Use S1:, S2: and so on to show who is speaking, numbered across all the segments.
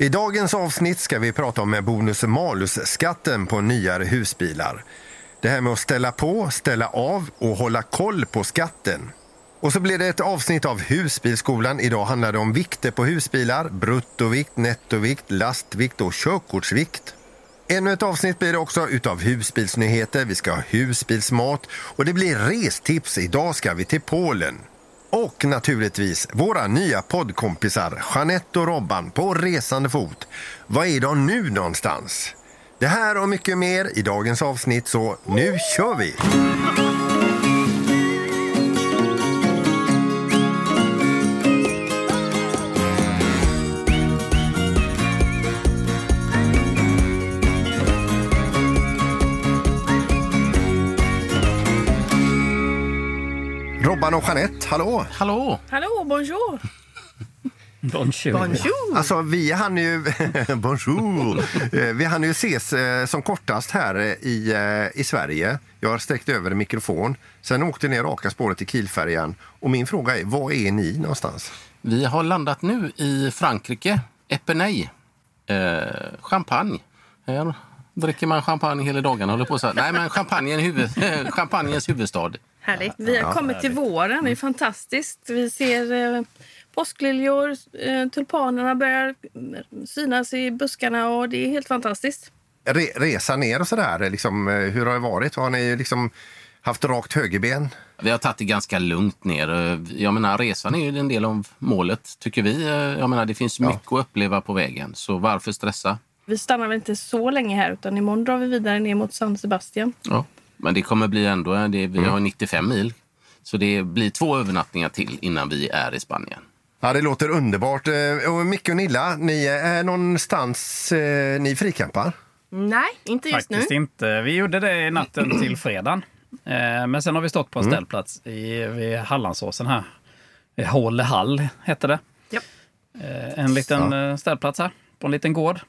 S1: I dagens avsnitt ska vi prata om bonus malus-skatten på nyare husbilar. Det här med att ställa på, ställa av och hålla koll på skatten. Och så blir det ett avsnitt av Husbilskolan. Idag handlar det om vikter på husbilar, bruttovikt, nettovikt, lastvikt och körkortsvikt. Ännu ett avsnitt blir det också utav husbilsnyheter. Vi ska ha husbilsmat och det blir restips. Idag ska vi till Polen. Och naturligtvis våra nya poddkompisar Jeanette och Robban på resande fot. Var är de nu någonstans? Det här och mycket mer i dagens avsnitt, så nu kör vi! Robban och Jeanette, hallå!
S2: Hallå!
S3: Hallå, bonjour!
S2: Bonjour.
S3: Bonjour!
S1: Alltså, vi hann ju... Bonjour! Eh, Vi hann ju ses eh, som kortast här eh, i, i Sverige. Jag har sträckt över en mikrofon. Sen åkte ner raka spåret till Kielfärjan. Och min fråga är, var är ni någonstans?
S2: Vi har landat nu i Frankrike, Epernay. Eh, champagne. Här dricker man champagne hela dagarna. Håller på så här. Nej, men champagne är huvud, champagnes huvudstad.
S3: Härligt. Vi har kommit till våren. Det är fantastiskt. Vi ser eh, påskliljor, eh, tulpanerna börjar synas i buskarna och det är helt fantastiskt.
S1: Re, resa ner och sådär, liksom, eh, hur har det varit? Har ni liksom haft rakt högerben?
S2: Vi har tagit det ganska lugnt ner. Eh, Jag menar, resan är ju en del av målet, tycker vi. Eh, Jag menar, det finns mycket att uppleva på vägen, så varför stressa?
S3: Vi stannar väl inte så länge här utan imorgon drar vi vidare ner mot San Sebastian.
S2: Ja. Men det kommer bli ändå, det, vi har 95 mil. Så det blir två övernattningar till innan vi är i Spanien.
S1: Ja, det låter underbart. Eh, Och Micke och Nilla, ni är någonstans... Eh, ni fricampar?
S3: Nej, inte just
S4: Faktiskt
S3: nu.
S4: inte. Vi gjorde det natten till fredagen. Eh, Men sen har vi stått på en
S1: Mm.
S4: ställplats i, vid Hallandsåsen här. Eh, Håle Hall hette det.
S3: Ja.
S4: Eh, En liten ställplats här på en liten gård.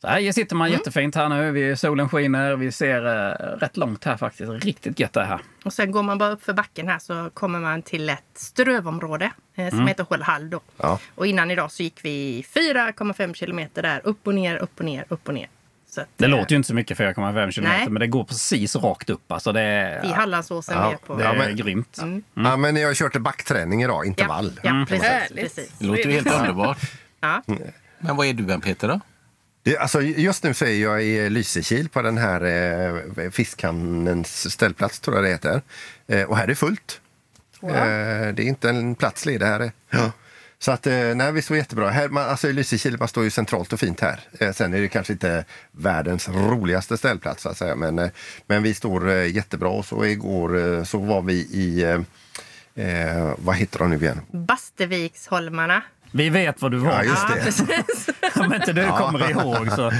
S4: Så här sitter man
S3: Mm.
S4: jättefint här nu. Vi, solen skiner. Vi ser eh, rätt långt här faktiskt. Riktigt gött det här.
S5: Och sen går man bara upp för backen här så kommer man till ett strövområde eh, som heter Hållhall då.
S1: Ja.
S5: Och innan idag så gick vi 4,5 kilometer där. Upp och ner, upp och ner, upp och ner. Så att,
S4: Det
S5: eh,
S4: låter ju inte så mycket 4,5 kilometer,
S5: Nej.
S4: men det går precis rakt upp. Alltså det, är-
S5: I Hallandsåsen
S1: Ja,
S5: vi är på.
S4: det
S1: Ja,
S4: är
S1: men-
S4: grymt.
S1: Ja, men har kört backträning idag, intervall.
S5: Ja, ja precis,
S3: Härligt.
S5: precis.
S2: Det låter ju helt underbart.
S5: Ja.
S2: Men vad är du än Peter då?
S1: Alltså, just nu så är jag i Lysekil på den här eh, fiskhamnens ställplats, tror jag det heter. Eh, och här är det fullt. Eh, det är inte en plats ledig här. är- Ja. Så att, eh, nej, vi står jättebra. Här, man, alltså, I Lysekil man står ju centralt och fint här. Eh, sen är det kanske inte världens roligaste ställplats, så att säga. Men, eh, men vi står eh, jättebra. Och så igår eh, så var vi i, eh, eh, vad heter de nu igen?
S5: Basteviksholmarna.
S4: Vi vet vad du var.
S1: Ja, just
S5: Ja,
S1: det.
S4: Om inte du kommer ihåg så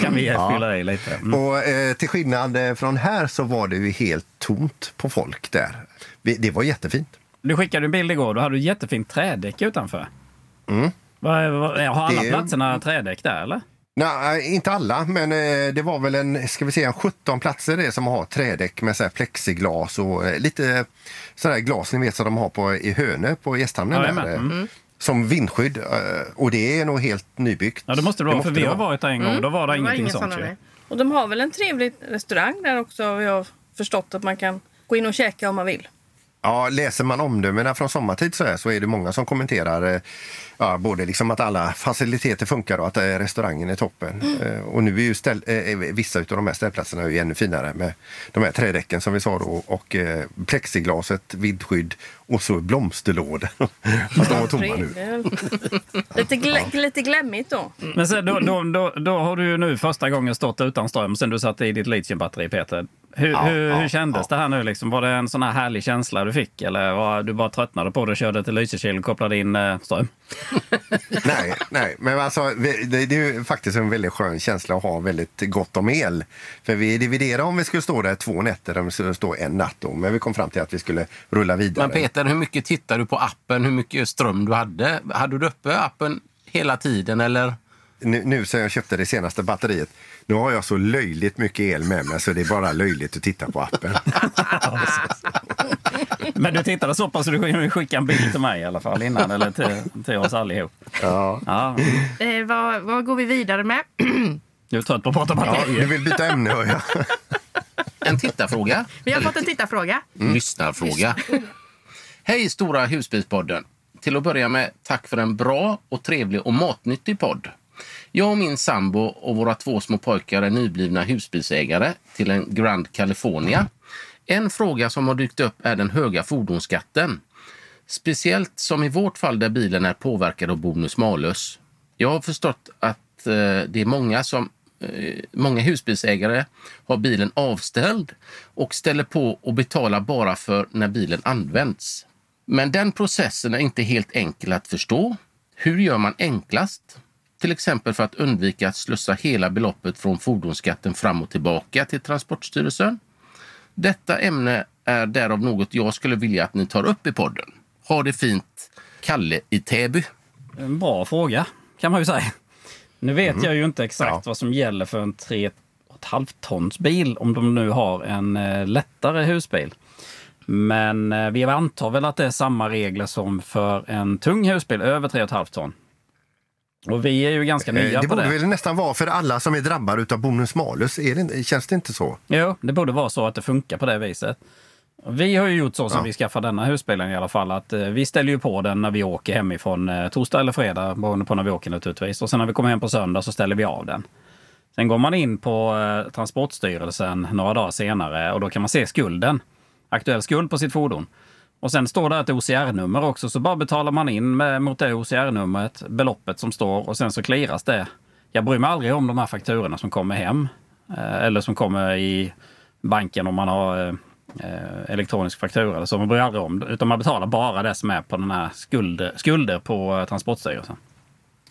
S4: kan vi fylla i lite. Mm.
S1: Och eh, till skillnad eh, från här så var det ju helt tomt på folk där. Det var jättefint.
S4: Du skickade en bild igår. Då hade du jättefint trädäck utanför.
S1: Mm.
S4: Vad, vad, har alla
S1: Det-
S4: platserna trädäck där eller?
S1: Nej, inte alla, men eh, det var väl en, ska vi säga, 17 platser det som har trädäck med så här plexiglas och eh, lite sådär glas ni vet som de har på, i Hönö på gästhamnen.
S4: Jajamän,
S1: där,
S4: mm.
S1: Som vindskydd. eh, Och det är nog helt nybyggt.
S4: Ja, det måste det vara. för vi har
S1: vara.
S4: varit där en gång. Då var det,
S5: Det var
S4: ingenting
S5: inga
S4: sånt.
S5: sådana.
S3: Och de har väl en trevlig restaurang där också. Vi har förstått att man kan gå in och käka om man vill.
S1: Ja, läser man omdömena från sommartid så, här, så är det många som kommenterar eh, ja, både liksom att alla faciliteter funkar och att eh, restaurangen är toppen. Eh, och nu är ju ställ, vissa av de här ställplatserna är ju ännu finare med de här trädäcken som vi sa då och plexiglaset, vindskydd och så blomsterlådor. Fast de var tomma nu.
S3: Lite, gl- lite glemmigt då.
S4: Men sen, då, då, då, då har du ju nu första gången stått utan ström sen du satte i ditt litiumbatteri Peter. Hur,
S2: Ja,
S4: hur,
S2: ja,
S4: hur kändes
S2: ja.
S4: det här nu? Liksom? Var det en sån här härlig känsla du fick? Eller var du bara tröttnade på det och körde till Lysekil och kopplade in eh, ström?
S1: Nej, nej, men alltså, det, det är ju faktiskt en väldigt skön känsla att ha väldigt gott om el. För vi dividerade om vi skulle stå där två nätter, om vi skulle stå en natt då. Men vi kom fram till att vi skulle rulla vidare.
S2: Peter, hur mycket tittar du på appen? Hur mycket ström du hade? Hade du uppe appen hela tiden eller?
S1: nu, nu sen jag köpte det senaste batteriet, nu har jag så löjligt mycket el med mig så det är bara löjligt att titta på appen.
S4: Men du tittade så pass så du kunde skicka en bild till mig i alla fall innan. Eller till, till oss allihop.
S1: Ja.
S4: Ja,
S5: Eh, vad, vad går vi vidare med?
S4: du är trött på att prata
S1: Ja,
S4: batterier.
S1: du vill byta ämne hör jag.
S2: En tittarfråga?
S5: Vi har fått en tittarfråga.
S2: Lyssnarfråga. Hej Stora husbilspodden! Till att börja med, tack för en bra och trevlig och matnyttig podd. Jag och min sambo och våra två små pojkar är nyblivna husbilsägare till en Grand California. En fråga som har dykt upp är den höga fordonsskatten. Speciellt som i vårt fall där bilen är påverkad av bonus malus. Jag har förstått att eh, det är många som eh, Många husbilsägare har bilen avställd och ställer på och betalar bara för när bilen används. Men den processen är inte helt enkel att förstå. Hur gör man enklast? Till exempel för att undvika att slussa hela beloppet från fordonsskatten fram och tillbaka till Transportstyrelsen. Detta ämne är därav något jag skulle vilja att ni tar upp i podden. Ha det fint, Kalle i Täby.
S4: En bra fråga, kan man ju säga. Nu vet jag ju inte exakt
S1: Ja.
S4: vad som gäller för en 3,5 tons bil om de nu har en eh, lättare husbil. Men eh, vi antar väl att det är samma regler som för en tung husbil över 3,5 ton. Och vi är ju ganska nya
S1: Eh, Det
S4: på
S1: borde
S4: det.
S1: väl nästan vara för alla som är drabbade av bonus malus. Är det, känns det inte så?
S4: Jo, det borde vara så att det funkar på det viset. Vi har ju gjort så som
S1: Ja.
S4: vi skaffade denna husbilen i alla fall. Att eh, vi ställer ju på den när vi åker hemifrån eh, torsdag eller fredag beroende på när vi åker naturligtvis. Och sen när vi kommer hem på söndag så ställer vi av den. Sen går man in på Transportstyrelsen några dagar senare och då kan man se skulden. Aktuell skuld på sitt fordon. Och sen står det ett OCR-nummer också, så bara betalar man in med, mot det OCR-numret beloppet som står och sen så clearas det. Jag bryr mig aldrig om de här fakturorna som kommer hem. Eh, eller som kommer i banken om man har eh, eh, elektronisk faktura. eller Så man bryr aldrig om det, utan man betalar bara det som är på den här skulder, skulder på Transportstyrelsen.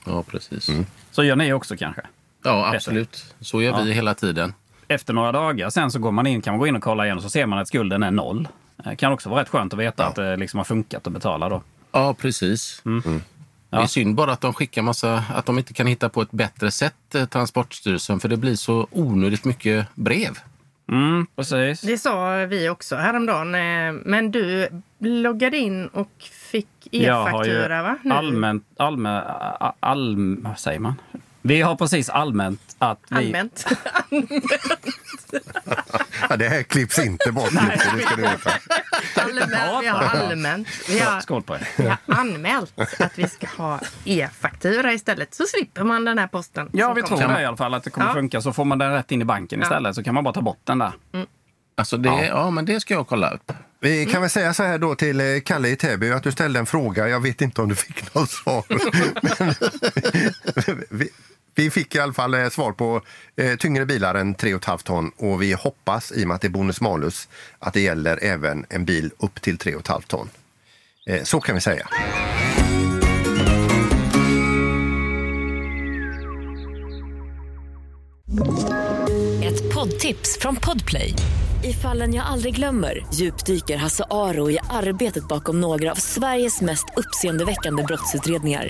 S2: Ja, precis.
S4: Så gör ni också kanske?
S2: Ja, absolut. Så gör vi hela tiden.
S4: Efter några dagar sen så går man in, kan man gå in och kolla igen och så ser man att skulden är noll. Det kan också vara rätt skönt att veta att det liksom har funkat att betala då.
S2: Ja, precis. Det
S4: Ja.
S2: är synd bara att de skickar massa, att de inte kan hitta på ett bättre sätt, eh, Transportstyrelsen, för det blir så onödigt mycket brev.
S4: Mm, precis.
S5: Det sa vi också häromdagen. eh, Men du loggade in och fick e-faktura, va? Nu.
S4: allmänt, allmänt, all, vad säger man? Vi har precis allmänt att vi...
S5: Allmänt.
S1: Ja, det här klipps inte bort. det ska du veta.
S5: allmänt. Vi har allmänt. Vi har,
S4: Skål på er.
S5: vi har anmält att vi ska ha e-faktura istället. Så slipper man den här posten.
S4: Ja, vi tror det i alla fall, att det kommer
S5: Ja.
S4: funka. Så får man den rätt in i banken
S5: Ja.
S4: istället, så kan man bara ta bort den där.
S2: Alltså det, ja. men det ska jag kolla upp.
S1: Vi kan väl säga så här då till eh, Kalle i Täby att du ställde en fråga. Jag vet inte om du fick något svar. Men vi, vi fick i alla fall eh, svar på eh, tyngre bilar än 3,5 ton och vi hoppas, i och med att det är bonus malus, att det gäller även en bil upp till 3,5 ton. Eh, så kan vi säga.
S6: Ett poddtips från Podplay. I fallen jag aldrig glömmer djupdyker Hasse Aro i arbetet bakom några av Sveriges mest uppseendeväckande brottsutredningar.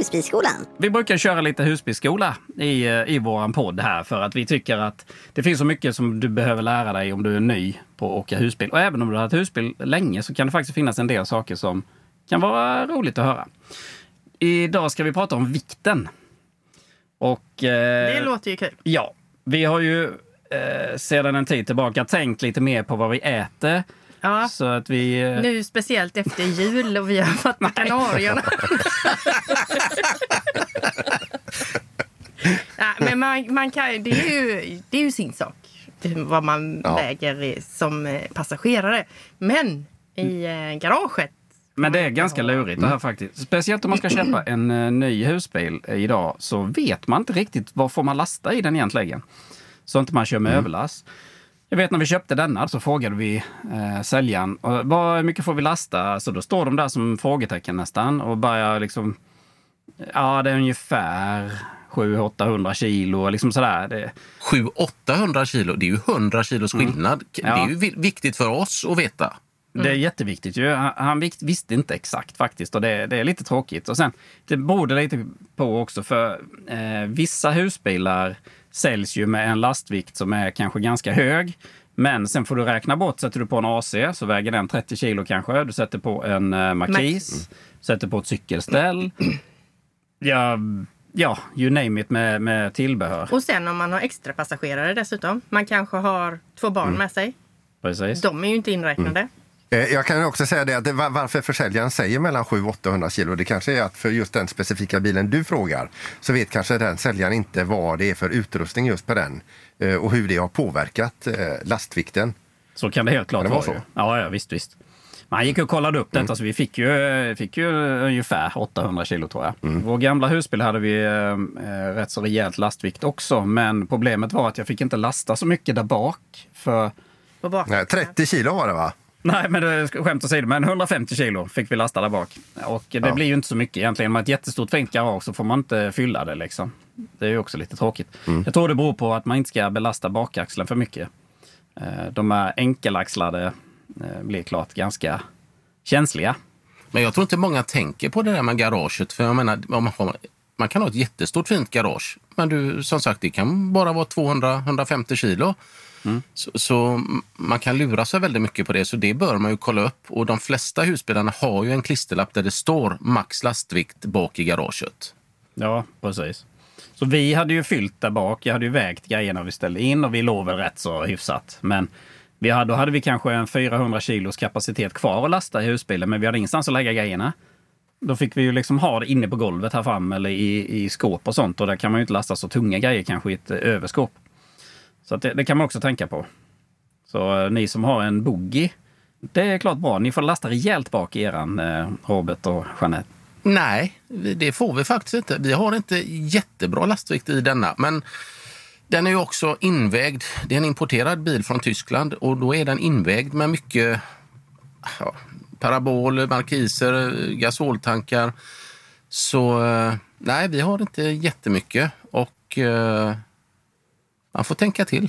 S7: Husbilsskolan.
S4: Vi brukar köra lite husbilsskola i, eh, i våran podd här för att vi tycker att det finns så mycket som du behöver lära dig om du är ny på att åka husbil. Och även om du har haft husbil länge så kan det faktiskt finnas en del saker som kan vara roligt att höra. Idag ska vi prata om vikten. Och, eh,
S5: Det låter ju kul.
S4: Ja, vi har ju eh, sedan en tid tillbaka tänkt lite mer på vad vi äter
S5: Ja.
S4: Så att vi... eh,
S5: Nu speciellt efter jul och vi har varit med Kanarierna. ja, men man, man kan, det, är ju, det är ju sin sak vad man
S1: Ja.
S5: väger i- som eh, passagerare. Men i eh, garaget
S4: Men det är ganska lurigt det här faktiskt. Speciellt om man ska köpa en ny husbil idag så vet man inte riktigt vad får man lasta i den egentligen. Så inte man kör med överlast. Jag vet när vi köpte denna så frågade vi eh, säljaren hur mycket får vi lasta? Så då står de där som frågetecken nästan och börjar liksom Ja, det är ungefär 700-800 kilo. Liksom sådär. Det,
S2: 700-800 kilo, det är ju 100 kilos skillnad. Det
S4: Ja.
S2: är ju vi- viktigt för oss att veta.
S4: Det är jätteviktigt ju. Han, visste inte exakt faktiskt och det, det är lite tråkigt. Och sen, det berodde lite på också för eh, vissa husbilar säljs ju med en lastvikt som är kanske ganska hög. Men sen får du räkna bort, sätter du på en AC så väger den 30 kilo kanske. Du sätter på en eh, markis, sätter på ett cykelställ. Ja, ja, you name it med, med tillbehör.
S5: och sen om man har extra passagerare dessutom. Man kanske har två barn med sig.
S4: Precis.
S5: De är ju inte inräknade.
S1: Eh, Jag kan också säga det att det, var- varför försäljaren säger mellan 700-800 kilo, det kanske är att för just den specifika bilen du frågar så vet kanske den säljaren inte vad det är för utrustning just på den eh, och hur det har påverkat eh, lastvikten.
S4: Så kan det helt klart
S1: det
S4: vara.
S1: så?
S4: Ja, ja, visst, visst. Men han gick och kollade upp detta, så vi fick ju, fick ju ungefär 800 kilo tror jag. Vår gamla husbil hade vi eh, eh, rätt så rejält lastvikt också, men problemet var att jag fick inte lasta så mycket där bak. För,
S5: På bak.
S1: Nej, 30 kilo var det va?
S4: Nej, men det, skämt åsido, men 150 kilo fick vi lasta där bak. Och det
S1: Ja.
S4: blir ju inte så mycket egentligen. Med ett jättestort fint garage så får man inte fylla det liksom. Det är ju också lite tråkigt. Jag tror det beror på att man inte ska belasta bakaxeln för mycket. Eh, De här enkelaxlade eh, blir klart ganska känsliga.
S2: Men jag tror inte många tänker på det där med garaget. För jag menar, man, har, man kan ha ett jättestort fint garage. Men du, som sagt, det kan bara vara 200-150 kilo. Så, så man kan lura sig väldigt mycket på det. Så det bör man ju kolla upp. Och de flesta husbilarna har ju en klisterlapp där det står max lastvikt bak i garaget.
S4: Ja, precis. Så vi hade ju fyllt där bak. Jag hade ju vägt grejerna vi ställde in och vi låg väl rätt så hyfsat. Men vi hade, då hade vi kanske en 400 kilos kapacitet kvar att lasta i husbilen, men vi hade ingenstans att lägga grejerna. Då fick vi ju liksom ha det inne på golvet här fram eller i, i skåp och sånt. Och där kan man ju inte lasta så tunga grejer kanske i ett eh, överskåp. Så att det, det kan man också tänka på. Så eh, ni som har en boogie, det är klart bra. Ni får lasta rejält bak i eran, eh, Robert och Jeanette.
S2: Nej, det får vi faktiskt inte. Vi har inte jättebra lastvikt i denna. Men den är ju också invägd. Det är en importerad bil från Tyskland och då är den invägd med mycket ja, parabol, markiser, gasoltankar. Så eh, nej, vi har inte jättemycket och eh, man får tänka till.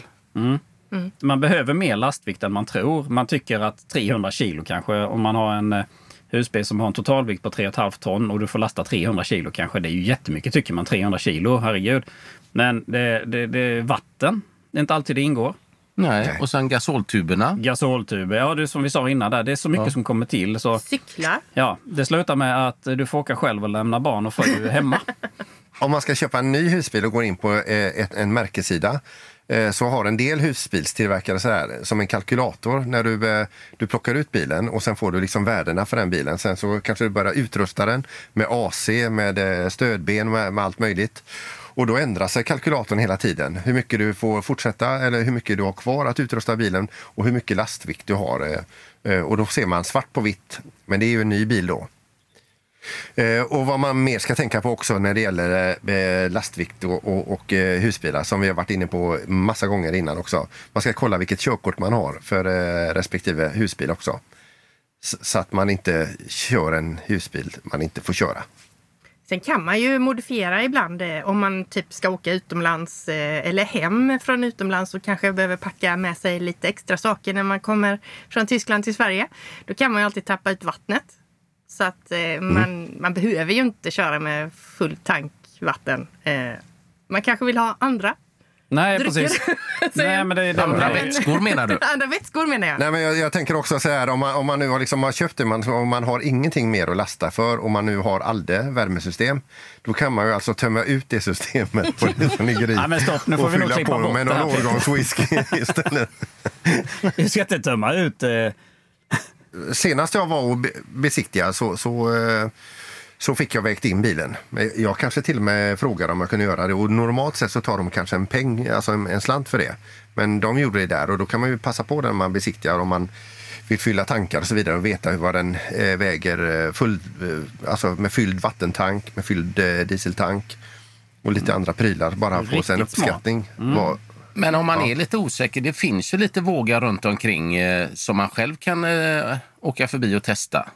S4: Man behöver mer lastvikt än man tror. Man tycker att 300 kilo kanske, om man har en eh, husbil som har en totalvikt på 3,5 ton och du får lasta 300 kilo kanske. Det är ju jättemycket tycker man, 300 kilo, herregud. Men det, det, det är vatten. Det är inte alltid det ingår.
S2: Nej. Och sen gasoltuberna.
S4: Gasoltuber, ja det är som vi sa innan där. Det är så mycket
S2: Ja.
S4: som kommer till. Så,
S5: Cyklar.
S4: ja, det slutar med att du får åka själv och lämna barn och fru hemma.
S1: Om man ska köpa en ny husbil och går in på eh, ett, en märkessida eh, så har en del husbilstillverkare så här, som en kalkylator när du, eh, du plockar ut bilen och sen får du liksom värdena för den bilen. Sen så kanske du börjar utrusta den med AC, med stödben, med, med allt möjligt. Och då ändrar sig kalkylatorn hela tiden. Hur mycket du får fortsätta eller hur mycket du har kvar att utrusta bilen och hur mycket lastvikt du har. Och då ser man svart på vitt. Men det är ju en ny bil då. Eh, och vad man mer ska tänka på också när det gäller eh, lastvikt och, och, och eh, husbilar som vi har varit inne på massa gånger innan också. Man ska kolla vilket körkort man har för respektive husbil också. Så att man inte kör en husbil man inte får köra.
S5: Sen kan man ju modifiera ibland om man typ ska åka utomlands eller hem från utomlands och kanske behöver packa med sig lite extra saker när man kommer från Tyskland till Sverige. Då kan man ju alltid tappa ut vattnet. Så att eh, man, man behöver ju inte köra med full tank vatten. Eh, man kanske vill ha andra
S4: Nej,
S5: drycker.
S4: precis. Nej, men det, det,
S2: Andra
S4: det,
S2: vätskor menar du?
S5: Andra vätskor menar jag.
S1: Nej, men jag, jag tänker också så här, om man, om man nu har, liksom, har köpt det, man, om man har ingenting mer att lasta för och man nu har Alde värmesystem, då kan man ju alltså tömma ut det systemet på det som ligger i
S4: Nej, men stopp, nu får
S1: och
S4: vi nog
S1: fylla
S4: klippa
S1: på
S4: bort
S1: med någon årgångswhisky istället.
S4: Vi ska inte tömma ut eh,
S1: senast jag var och be- besiktigade så, så, eh, så fick jag vägt in bilen. Jag kanske till och med frågade om jag kunde göra det och normalt sett så tar de kanske en peng, alltså en, en slant för det. Men de gjorde det där och då kan man ju passa på den man besiktigar om man vill fylla tankar och så vidare och veta vad den eh, väger eh, full, alltså med fylld vattentank, med fylld dieseltank och lite andra prylar. Bara få sig en uppskattning.
S2: Mm.
S1: Vad-
S2: Men om man
S1: Ja.
S2: är lite osäker, det finns ju lite vågar runt omkring eh, som man själv kan eh, åka förbi och testa.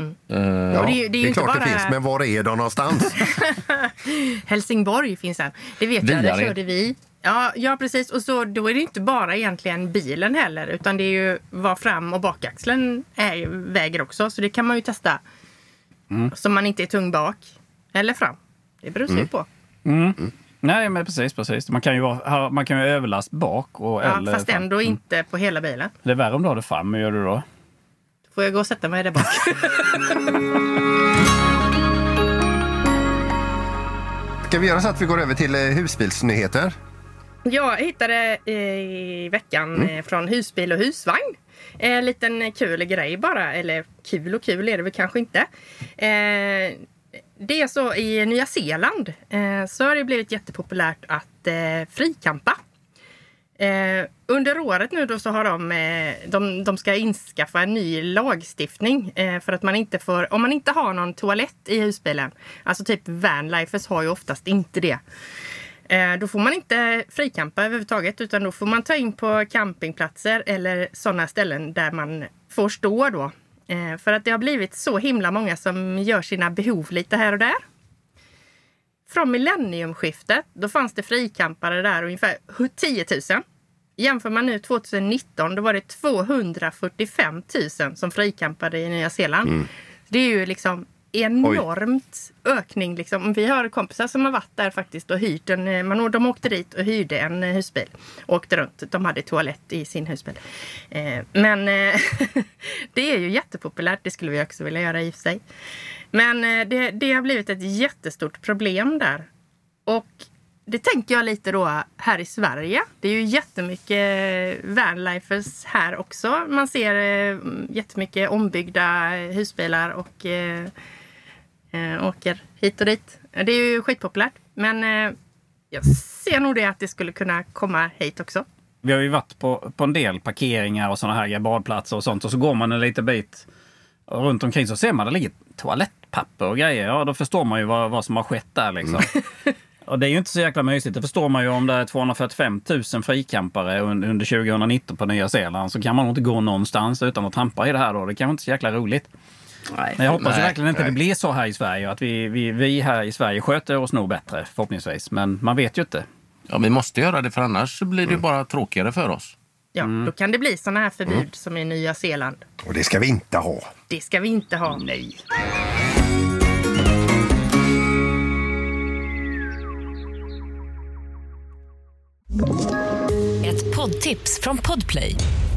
S2: Eh,
S1: Ja,
S5: det är ju- det är ju inte
S1: klart det
S5: bara-
S1: finns, men var är de någonstans?
S5: Helsingborg finns den. Det vet jag, där körde vi. Ja, ja, precis. Och så, då är det inte bara egentligen bilen heller, utan det är ju vad fram och bakaxeln är, ju- väger också. Så det kan man ju testa. Så man inte är tung bak eller fram. Det beror sig
S4: Mm.
S5: på.
S4: Mm. Nej, men precis, precis. Man kan ju, vara, ha- man kan ju ha överlast bak och
S5: Ja,
S4: eller
S5: fast
S4: fram.
S5: ändå inte på hela bilen.
S4: Det är värre om du har det fram. Hur gör du då?
S5: Får jag gå och sätta mig där bak?
S1: Ska vi göra så att vi går över till eh, husbilsnyheter?
S5: Jag hittade eh, i veckan
S1: Mm.
S5: eh, från Husbil och husvagn. En liten kul grej bara. Eller kul och kul är det väl kanske inte. Det är så i Nya Zeeland eh, så har det blivit jättepopulärt att eh, frikampa. Eh, under året nu då så har de, eh, de, de ska inskaffa en ny lagstiftning eh, för att man inte får, om man inte har någon toalett i husbilen, alltså typ vanlifers har ju oftast inte det. Eh, Då får man inte frikampa överhuvudtaget utan då får man ta in på campingplatser eller sådana ställen där man får stå då. Eh, För att det har blivit så himla många som gör sina behov lite här och där. Från millenniumskiftet, då fanns det frikampare där ungefär 10 000. Jämför man nu 2019, då var det 245 000 som frikampade i Nya Zeeland.
S8: Mm.
S5: Det är ju liksom enormt ökning. Liksom. Vi har kompisar som har varit där faktiskt och hyrt en, eh, man, de åkte dit och hyrde en eh, husbil. Åkte runt. De hade toalett i sin husbil. Eh, men eh, det är ju jättepopulärt. Det skulle vi också vilja göra i och för sig. Men eh, det, det har blivit ett jättestort problem där. Och det tänker jag lite då här i Sverige. Det är ju jättemycket eh, vanlifers här också. Man ser jättemycket ombyggda husbilar och eh, åker hit och dit. Det är ju skitpopulärt. Men eh, jag ser nog det att det skulle kunna komma hit också.
S4: Vi har ju varit på, på en del parkeringar och sådana här badplatser och sånt. Och så går man en liten bit runt omkring så ser man att det ligger toalettpapper och grejer. Ja, då förstår man ju vad, vad som har skett där liksom. Och det är ju inte så jäkla mysigt. Det förstår man ju om det är 245 000 frikampare un- under 2019 på Nya Zeeland. Så kan man nog inte gå någonstans utan att trampa i det här då. Det kan vara inte så jäkla roligt.
S3: Nej.
S4: Men jag hoppas
S2: Nej,
S4: verkligen inte
S2: nej.
S4: det blir så här i Sverige. Att vi, vi, vi här i Sverige sköter oss nog bättre förhoppningsvis. Men man vet ju inte.
S2: Ja, vi måste göra det för annars blir det ju bara tråkigare för oss.
S5: Ja, då kan det bli sådana här förbud
S2: Mm.
S5: som i Nya Zeeland.
S1: Och det ska vi inte ha.
S5: Det ska vi inte ha. Nej.
S6: Ett poddtips från Podplay.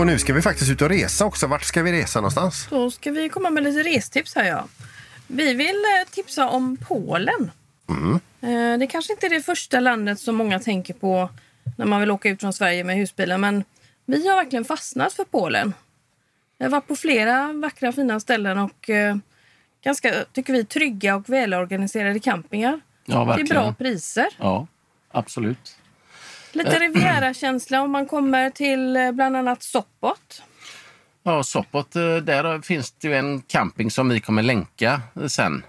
S1: Och nu ska vi faktiskt ut och resa också. Vart ska vi resa någonstans?
S3: Då ska vi komma med lite restips här ja. Vi vill eh, tipsa om Polen.
S1: Mm.
S3: Eh, Det kanske inte är det första landet som många tänker på när man vill åka ut från Sverige med husbilen. Men vi har verkligen fastnat för Polen. Jag har varit på flera vackra fina ställen och eh, ganska, tycker vi, trygga och välorganiserade campingar.
S2: Ja,
S3: Till
S2: verkligen.
S3: bra priser.
S2: Ja, absolut.
S3: Lite Riviera-känsla om man kommer till eh, bland annat Sopot.
S2: Ja, Sopot, eh, där finns det ju en camping som vi kommer länka eh, sen.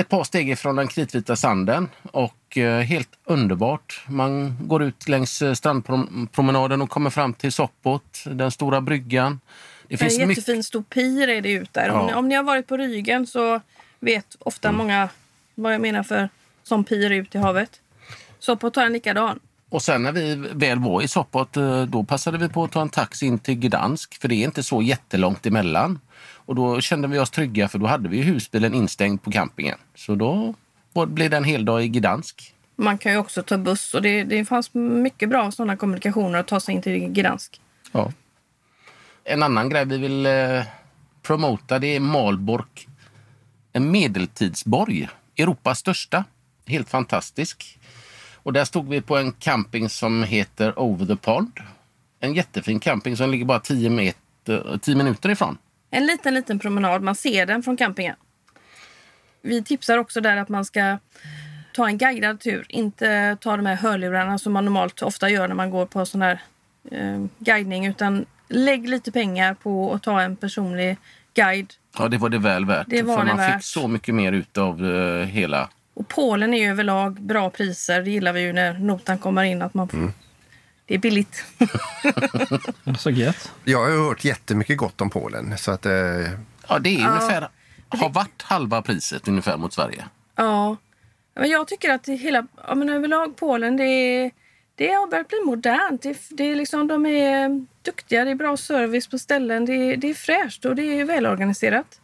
S2: Ett par steg ifrån den kritvita sanden och helt underbart. Man går ut längs strandpromenaden och kommer fram till Sopot, den stora bryggan. Det
S3: En
S2: finns mycket...
S3: jättefin stor pir är det ut där. Om,
S2: Ja.
S3: ni, om ni har varit på Rygen så vet ofta
S2: Mm.
S3: många vad jag menar för som pir ut i havet. Sopot har en likadan.
S2: Och sen när vi väl var i Sopot, eh, då passade vi på att ta en taxi in till Gdansk, för det är inte så jättelångt emellan. Och då kände vi oss trygga, för då hade vi husbilen instängd på campingen. Så då blev det en hel dag i Gdansk.
S3: Man kan ju också ta buss och det, det fanns mycket bra sådana kommunikationer att ta sig in till Gdansk.
S2: Ja. En annan grej vi vill eh, promota det är Malbork. En medeltidsborg. Europas största. Helt fantastisk. Och där stod vi på en camping som heter Over the Pond. En jättefin camping som ligger bara 10, meter, 10 minuter ifrån.
S3: En liten, liten promenad. Man ser den från campingen. Vi tipsar också där att man ska ta en guidad tur. Inte ta de här hörlurarna som man normalt ofta gör när man går på sån här eh, guidning. Utan lägg lite pengar på att ta en personlig guide.
S2: Ja, det var det väl värt.
S3: Det var
S2: för
S3: det
S2: man
S3: värt.
S2: fick så mycket mer ut av eh, hela...
S3: Och Polen är ju överlag bra priser. Det gillar vi ju när notan kommer in. att man Det är billigt.
S4: Så gött.
S1: Jag har ju hört jättemycket gott om Polen. Så att, eh,
S2: Ja, det är
S3: Ja.
S2: ungefär... Har varit halva priset ungefär mot Sverige.
S3: Ja. Men jag tycker att det hela, ja, men överlag Polen, det, är- det har börjat bli modernt. Det, det är liksom, de är duktiga, det är bra service på ställen, det, är- det är fräscht och det är välorganiserat.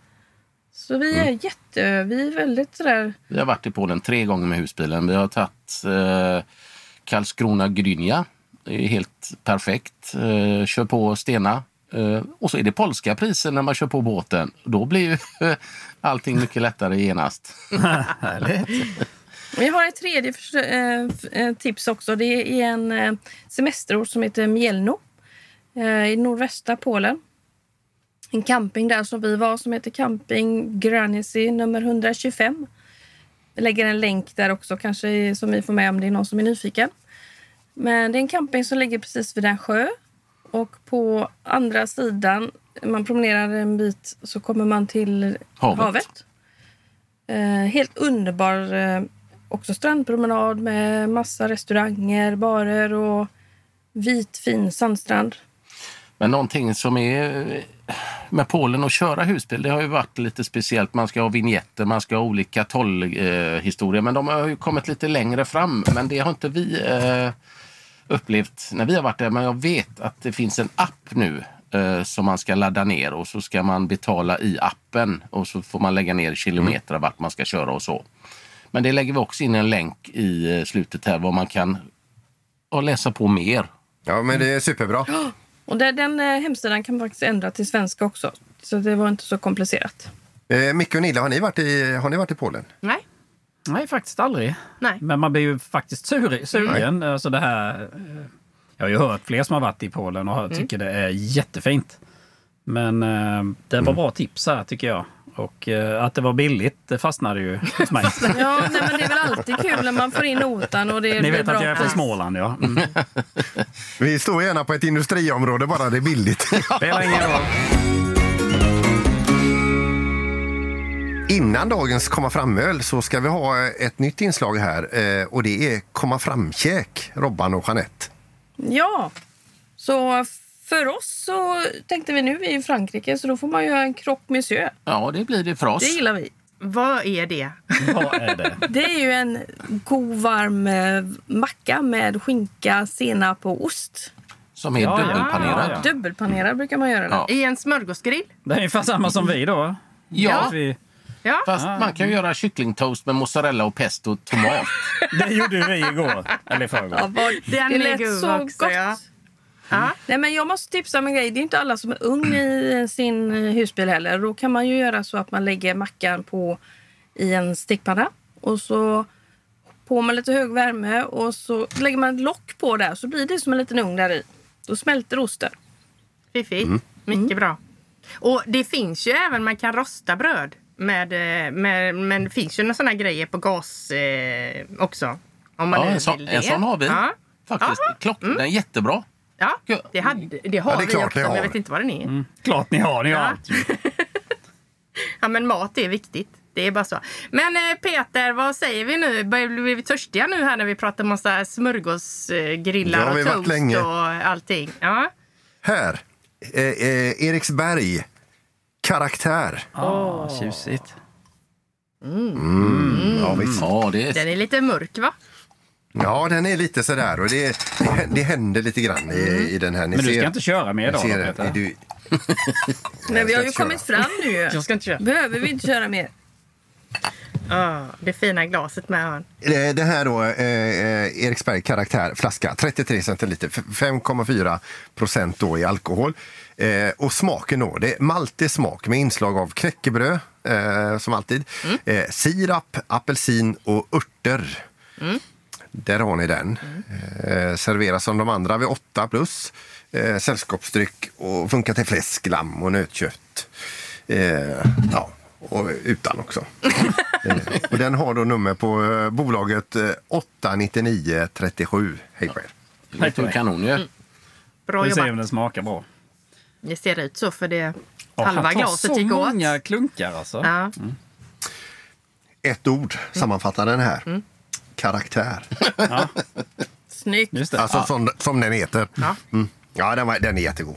S3: Så vi är jätte, vi är väldigt sådär,
S2: Vi har varit i Polen tre gånger med husbilen. Vi har tagit eh, Karlskrona Gdynia. Det är helt perfekt. Eh, kör på Stena. Eh, och så är det polska priser när man kör på båten. Då blir ju allting mycket lättare genast.
S3: Vi har ett tredje eh, eh, tips också. Det är en eh, semesterort som heter Mielno eh, i nordvästra Polen. En camping där som vi var som heter Camping Granisy nummer 125. Jag lägger en länk där också kanske som vi får med om det är någon som är nyfiken. Men det är en camping som ligger precis vid en sjö. Och på andra sidan, man promenerar en bit så kommer man till
S2: Havet.
S3: havet. Eh, helt underbar eh, också strandpromenad med massa restauranger, barer och vit fin sandstrand.
S2: Men någonting som är med Polen att köra husbil, det har ju varit lite speciellt. Man ska ha vignetter, man ska ha olika tollhistorier. men de har ju kommit lite längre fram. Men det har inte vi eh, upplevt när vi har varit där. Men jag vet att det finns en app nu eh, som man ska ladda ner och så ska man betala i appen och så får man lägga ner kilometer vart man ska köra och så. Men det lägger vi också in en länk i eh, slutet här var man kan ja, läsa på mer.
S1: ja, men det är superbra.
S3: Och där, den eh, hemsidan kan man faktiskt ändra till svenska också. Så det var inte så komplicerat.
S1: Eh, Micke och Nilla, har ni varit i, har ni varit i Polen?
S5: Nej.
S4: Nej, faktiskt aldrig.
S5: Nej.
S4: Men man blir ju faktiskt sur, sugen. Alltså det här, eh, jag har ju hört fler som har varit i Polen och tycker det är jättefint. Men eh, det var bra tips här tycker jag. Och eh, att det var billigt, det fastnade ju hos mig.
S3: Ja, nej, men det är väl alltid kul när man får in notan och det
S4: Ni vet
S3: bra
S4: att jag är från. Småland, ja. Mm.
S1: Vi står gärna på ett industriområde bara det är billigt.
S4: Spelar ingen roll.
S1: Innan dagens komma fram-öl så ska vi ha ett nytt inslag här eh, och det är komma fram-käk, Robban och Jeanette.
S3: Ja, så för oss så tänkte vi nu vi är i Frankrike så då får man göra en croque monsieur.
S2: Ja, det blir det för oss.
S3: Det gillar vi.
S5: Vad är det?
S4: Vad är det?
S3: Det är ju en god varm eh, macka med skinka, senap och ost.
S2: Som är
S4: Ja,
S2: dubbelpanerad.
S4: Ja, ja.
S3: Dubbelpanerad brukar man göra det.
S2: Ja.
S5: I en smörgåsgrill?
S4: Det är ungefär samma som vi då.
S2: Ja.
S4: Vi,
S5: Ja.
S2: Fast man kan ju göra kycklingtoast med mozzarella och pesto och tomat.
S4: det gjorde vi igår. Eller i förrgår.
S3: Ja, det
S5: är
S3: lät så
S5: också,
S3: gott.
S5: Ja. Ja.
S3: Nej, men jag måste tipsa om en grej. Det är inte alla som är ugn i sin eh, husbil heller. Då kan man ju göra så att man lägger mackan på i en stekpanna och så på med lite hög värme och så lägger man ett lock på där så blir det som en liten ugn där i. Då smälter osten.
S5: Fiffigt. Mycket bra. Och det finns ju även, man kan rosta bröd. Med, eh, med, men det finns ju några sådana grejer på gas eh, också. Om man
S2: Ja, en, sån,
S5: vill
S2: en sån har vi.
S5: Ja,
S2: Faktiskt. Klock, Den är jättebra.
S5: Ja det, hade, det har
S1: Ja, det är
S5: vi
S1: klart
S5: också,
S1: ni
S5: men
S1: har.
S5: jag vet inte vad den är.
S4: Mm. Klart ni har, ni har
S5: Ja.
S4: allt.
S5: Ja, men mat är viktigt. Det är bara så. Men eh, Peter, vad säger vi nu? Börjar vi törstiga nu här när vi pratar massa smörgåsgrillar och toast
S1: länge.
S5: och allting? Ja.
S1: Här, eh, eh, Eriksberg, karaktär.
S4: Ah, tjusigt.
S1: Ja, visst.
S2: Ja, det
S5: Den
S2: är,
S5: är lite mörk va?
S1: Ja, den är lite sådär och det, det, det händer lite grann i, i den här. Ni
S4: Men du ska inte köra mer idag då,
S1: ser-
S4: Peter?
S1: du,
S3: Men vi har ju kommit fram nu.
S5: Jag ska inte köra.
S3: Behöver vi inte köra mer?
S5: Ah, det fina glaset med hörn.
S1: Det här då, eh, eh, Eriksberg karaktär, flaska, 33 centiliter, f- 5,4 procent då i alkohol. Eh, och smaken då, det är maltig smak med inslag av knäckebröd, eh, som alltid, eh, sirap, apelsin och örter. Där har ni den. Eh, serveras som de andra vid 8 plus. Eh, sällskapsdryck och funkar till fläsk, lamm och nötkött. Eh, ja, och utan också. eh, och den har då nummer på eh, bolaget eh, 89937. Hej på er.
S2: Det låter kanon ju.
S5: Bra
S4: Vi ser om
S5: jobbat.
S4: den smakar bra.
S5: Det ser ut så för det
S4: Ja,
S5: halva glaset
S4: så
S5: gick åt.
S4: många klunkar alltså.
S5: Ja.
S1: Ett ord sammanfattar den här. Karaktär.
S4: Ja,
S3: Snyggt.
S4: just det.
S1: Alltså
S4: ja,
S1: som, som den heter.
S5: Ja.
S1: Mm. Ja, den, var, den är jättegod.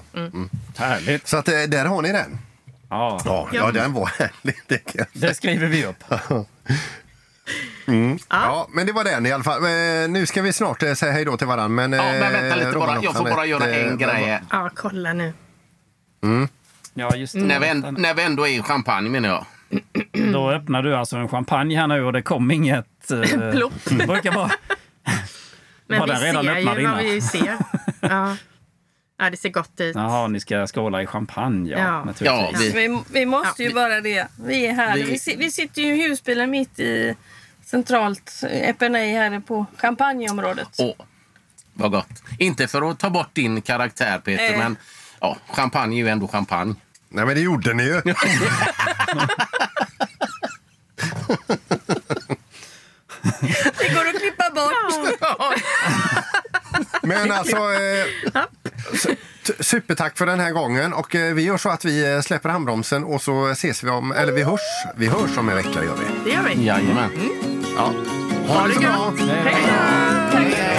S4: härligt.
S1: Så att, eh, där har ni den.
S4: Ja,
S1: Ja, ja den var härlig. Det
S4: det skriver vi upp.
S1: Ja, men det var den i alla fall. Eh, nu ska vi snart eh, säga hej då till varandra. Men,
S2: Ja, men vänta lite bara. Jag får bara göra en grej.
S5: ja, kolla nu.
S4: Ja, just det.
S2: När vi, när vi ändå är i champagne menar jag.
S4: Då öppnar du alltså en champagne här nu och det kom inget... Eh,
S5: Plopp.
S4: det brukar vara...
S5: Men
S4: Var
S5: vi
S4: redan
S5: ser ju vad
S4: innan?
S5: vi ser. Ja. ja, det ser gott ut.
S4: Jaha, ni ska skåla i champagne, ja.
S5: Ja.
S4: naturligtvis.
S2: Ja, vi-
S3: Vi, vi måste ju
S5: Ja,
S3: bara det. Vi är här.
S2: Vi-
S3: Vi, vi sitter ju i husbilen mitt i centralt Epernay här på champagneområdet.
S2: Åh, vad gott. Inte för att ta bort din karaktär Peter,
S3: Eh.
S2: men ja, champagne är ju ändå champagne.
S1: Nej, men det gjorde ni ju.
S3: Det går att klippa bort.
S1: Men alltså, eh, su- supertack för den här gången. Och eh, vi gör så att vi eh, släpper handbromsen och så ses vi om, eller vi hörs, vi hörs om en vecka gör vi.
S5: Det gör vi.
S2: Jajamän.
S1: Ja. Ha det så bra.
S5: Hej då!